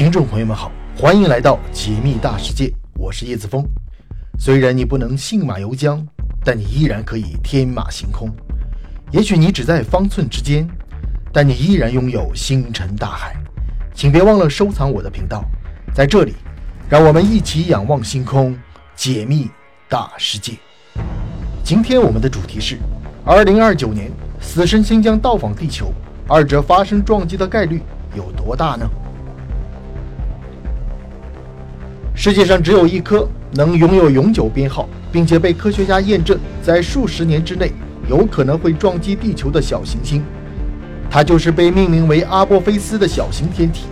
听众朋友们好，欢迎来到解密大世界，我是叶子峰。虽然你不能信马由缰，但你依然可以天马行空。也许你只在方寸之间，但你依然拥有星辰大海。请别忘了收藏我的频道，在这里，让我们一起仰望星空，解密大世界。今天我们的主题是：二零二九年死神星将到访地球，二者发生撞击的概率有多大呢？世界上只有一颗能拥有永久编号，并且被科学家验证在数十年之内有可能会撞击地球的小行星，它就是被命名为阿波菲斯的小型天体，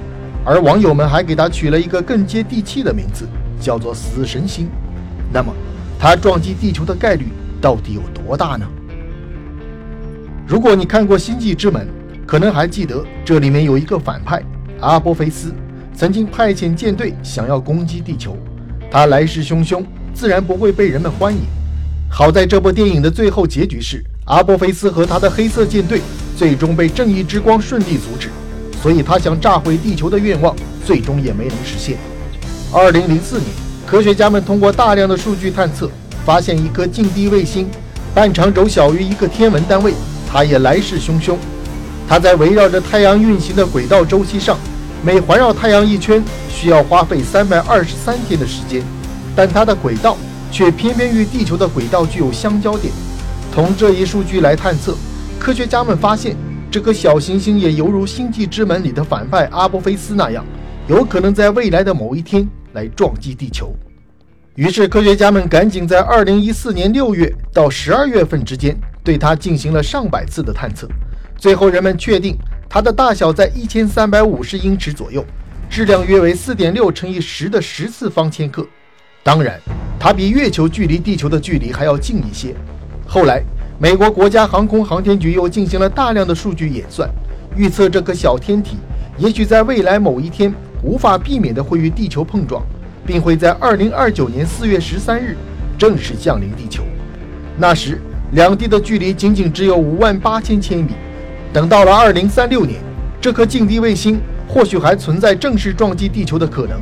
而网友们还给它取了一个更接地气的名字，叫做“死神星”。那么，它撞击地球的概率到底有多大呢？如果你看过《星际之门》，可能还记得这里面有一个反派阿波菲斯。曾经派遣舰队想要攻击地球，他来势汹汹，自然不会被人们欢迎。好在这部电影的最后结局是阿波菲斯和他的黑色舰队最终被正义之光顺利阻止，所以他想炸毁地球的愿望最终也没能实现。二零零四年，科学家们通过大量的数据探测，发现一颗近地卫星，半长轴小于一个天文单位，它也来势汹汹。它在围绕着太阳运行的轨道周期上。每环绕太阳一圈需要花费三百二十三天的时间，但它的轨道却偏偏与地球的轨道具有相交点。从这一数据来探测，科学家们发现这颗小行星也犹如《星际之门》里的反派阿波菲斯那样，有可能在未来的某一天来撞击地球。于是，科学家们赶紧在二零一四年六月到十二月份之间对它进行了上百次的探测，最后人们确定。它的大小在一千三百五十英尺左右，质量约为四点六乘以十的十次方千克。当然，它比月球距离地球的距离还要近一些。后来，美国国家航空航天局又进行了大量的数据演算，预测这颗小天体也许在未来某一天无法避免的会与地球碰撞，并会在二零二九年四月十三日正式降临地球。那时，两地的距离仅仅只有五万八千千米。等到了二零三六年，这颗近地卫星或许还存在正式撞击地球的可能。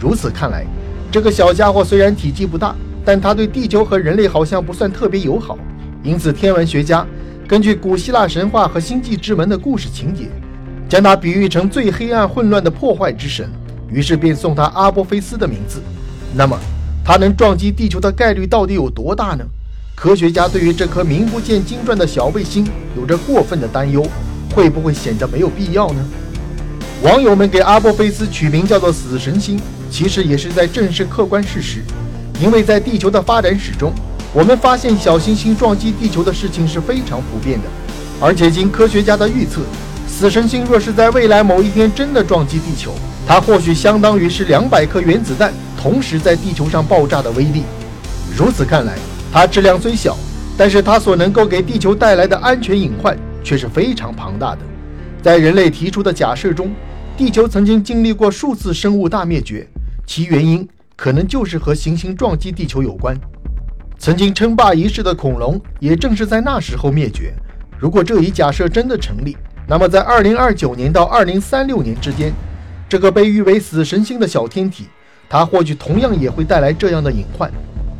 如此看来，这个小家伙虽然体积不大，但它对地球和人类好像不算特别友好。因此，天文学家根据古希腊神话和星际之门的故事情节，将它比喻成最黑暗混乱的破坏之神，于是便送他阿波菲斯的名字。那么，它能撞击地球的概率到底有多大呢？科学家对于这颗名不见经传的小卫星有着过分的担忧，会不会显得没有必要呢？网友们给阿波菲斯取名叫做“死神星”，其实也是在正视客观事实。因为在地球的发展史中，我们发现小行星撞击地球的事情是非常普遍的，而且经科学家的预测，死神星若是在未来某一天真的撞击地球，它或许相当于是两百颗原子弹同时在地球上爆炸的威力。如此看来，它质量虽小，但是它所能够给地球带来的安全隐患却是非常庞大的。在人类提出的假设中，地球曾经经历过数次生物大灭绝，其原因可能就是和行星撞击地球有关。曾经称霸一世的恐龙，也正是在那时候灭绝。如果这一假设真的成立，那么在2029年到2036年之间，这个被誉为死神星的小天体，它或许同样也会带来这样的隐患。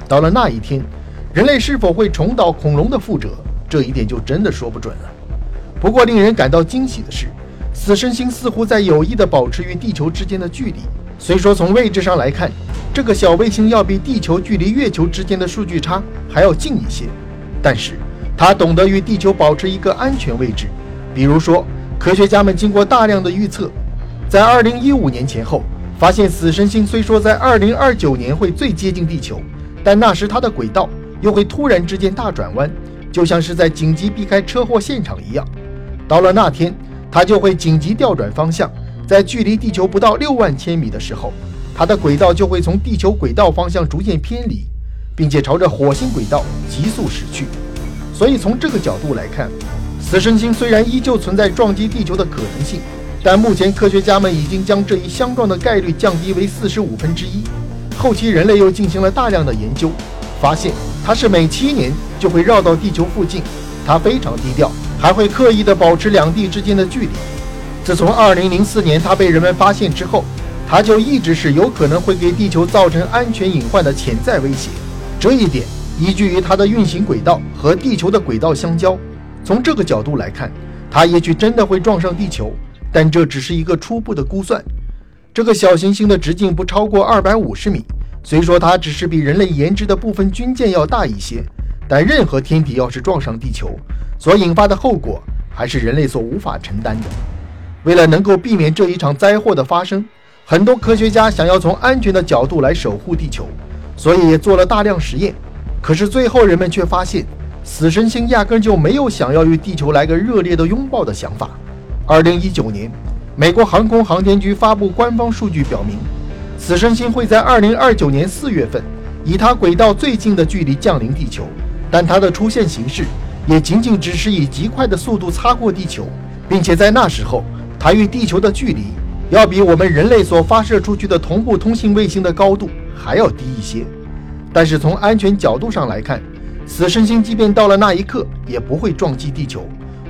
到了那一天，人类是否会重蹈恐龙的覆辙，这一点就真的说不准了。不过，令人感到惊喜的是，死神星似乎在有意地保持与地球之间的距离。虽说从位置上来看，这个小卫星要比地球距离月球之间的数据差还要近一些，但是它懂得与地球保持一个安全位置。比如说，科学家们经过大量的预测，在2015年前后，发现死神星虽说在2029年会最接近地球，但那时它的轨道。又会突然之间大转弯，就像是在紧急避开车祸现场一样。到了那天，它就会紧急调转方向，在距离地球不到六万千米的时候，它的轨道就会从地球轨道方向逐渐偏离，并且朝着火星轨道急速驶去。所以从这个角度来看，死神星虽然依旧存在撞击地球的可能性，但目前科学家们已经将这一相撞的概率降低为四十五分之一。后期人类又进行了大量的研究。发现它是每七年就会绕到地球附近，它非常低调，还会刻意的保持两地之间的距离。自从2004年它被人们发现之后，它就一直是有可能会给地球造成安全隐患的潜在威胁。这一点依据于它的运行轨道和地球的轨道相交。从这个角度来看，它也许真的会撞上地球，但这只是一个初步的估算。这个小行星的直径不超过二百五十米，虽说它只是比人类研制的部分军舰要大一些，但任何天体要是撞上地球，所引发的后果还是人类所无法承担的。为了能够避免这一场灾祸的发生，很多科学家想要从安全的角度来守护地球，所以也做了大量实验。可是最后人们却发现。死神星压根就没有想要与地球来个热烈的拥抱的想法。二零一九年，美国航空航天局发布官方数据表明，死神星会在二零二九年四月份以它轨道最近的距离降临地球，但它的出现形式也仅仅只是以极快的速度擦过地球，并且在那时候，它与地球的距离要比我们人类所发射出去的同步通信卫星的高度还要低一些。但是从安全角度上来看，死神星即便到了那一刻也不会撞击地球，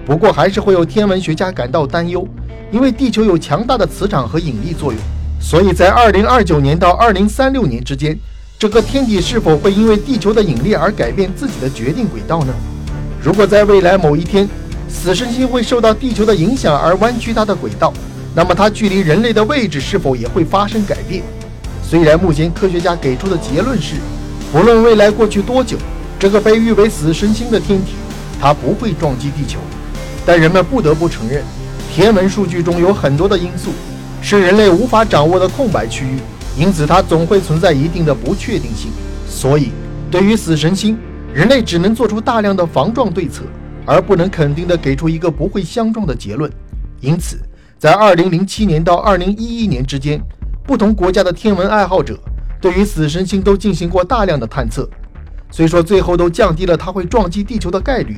不过还是会有天文学家感到担忧，因为地球有强大的磁场和引力作用，所以在二零二九年到二零三六年之间，这个天体是否会因为地球的引力而改变自己的决定轨道呢？如果在未来某一天，死神星会受到地球的影响而弯曲它的轨道，那么它距离人类的位置是否也会发生改变？虽然目前科学家给出的结论是，不论未来过去多久。这个被誉为死神星的天体，它不会撞击地球，但人们不得不承认，天文数据中有很多的因素是人类无法掌握的空白区域，因此它总会存在一定的不确定性。所以，对于死神星，人类只能做出大量的防撞对策，而不能肯定的给出一个不会相撞的结论。因此，在2007年到2011年之间，不同国家的天文爱好者对于死神星都进行过大量的探测。虽说最后都降低了它会撞击地球的概率，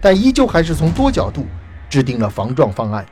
但依旧还是从多角度制定了防撞方案。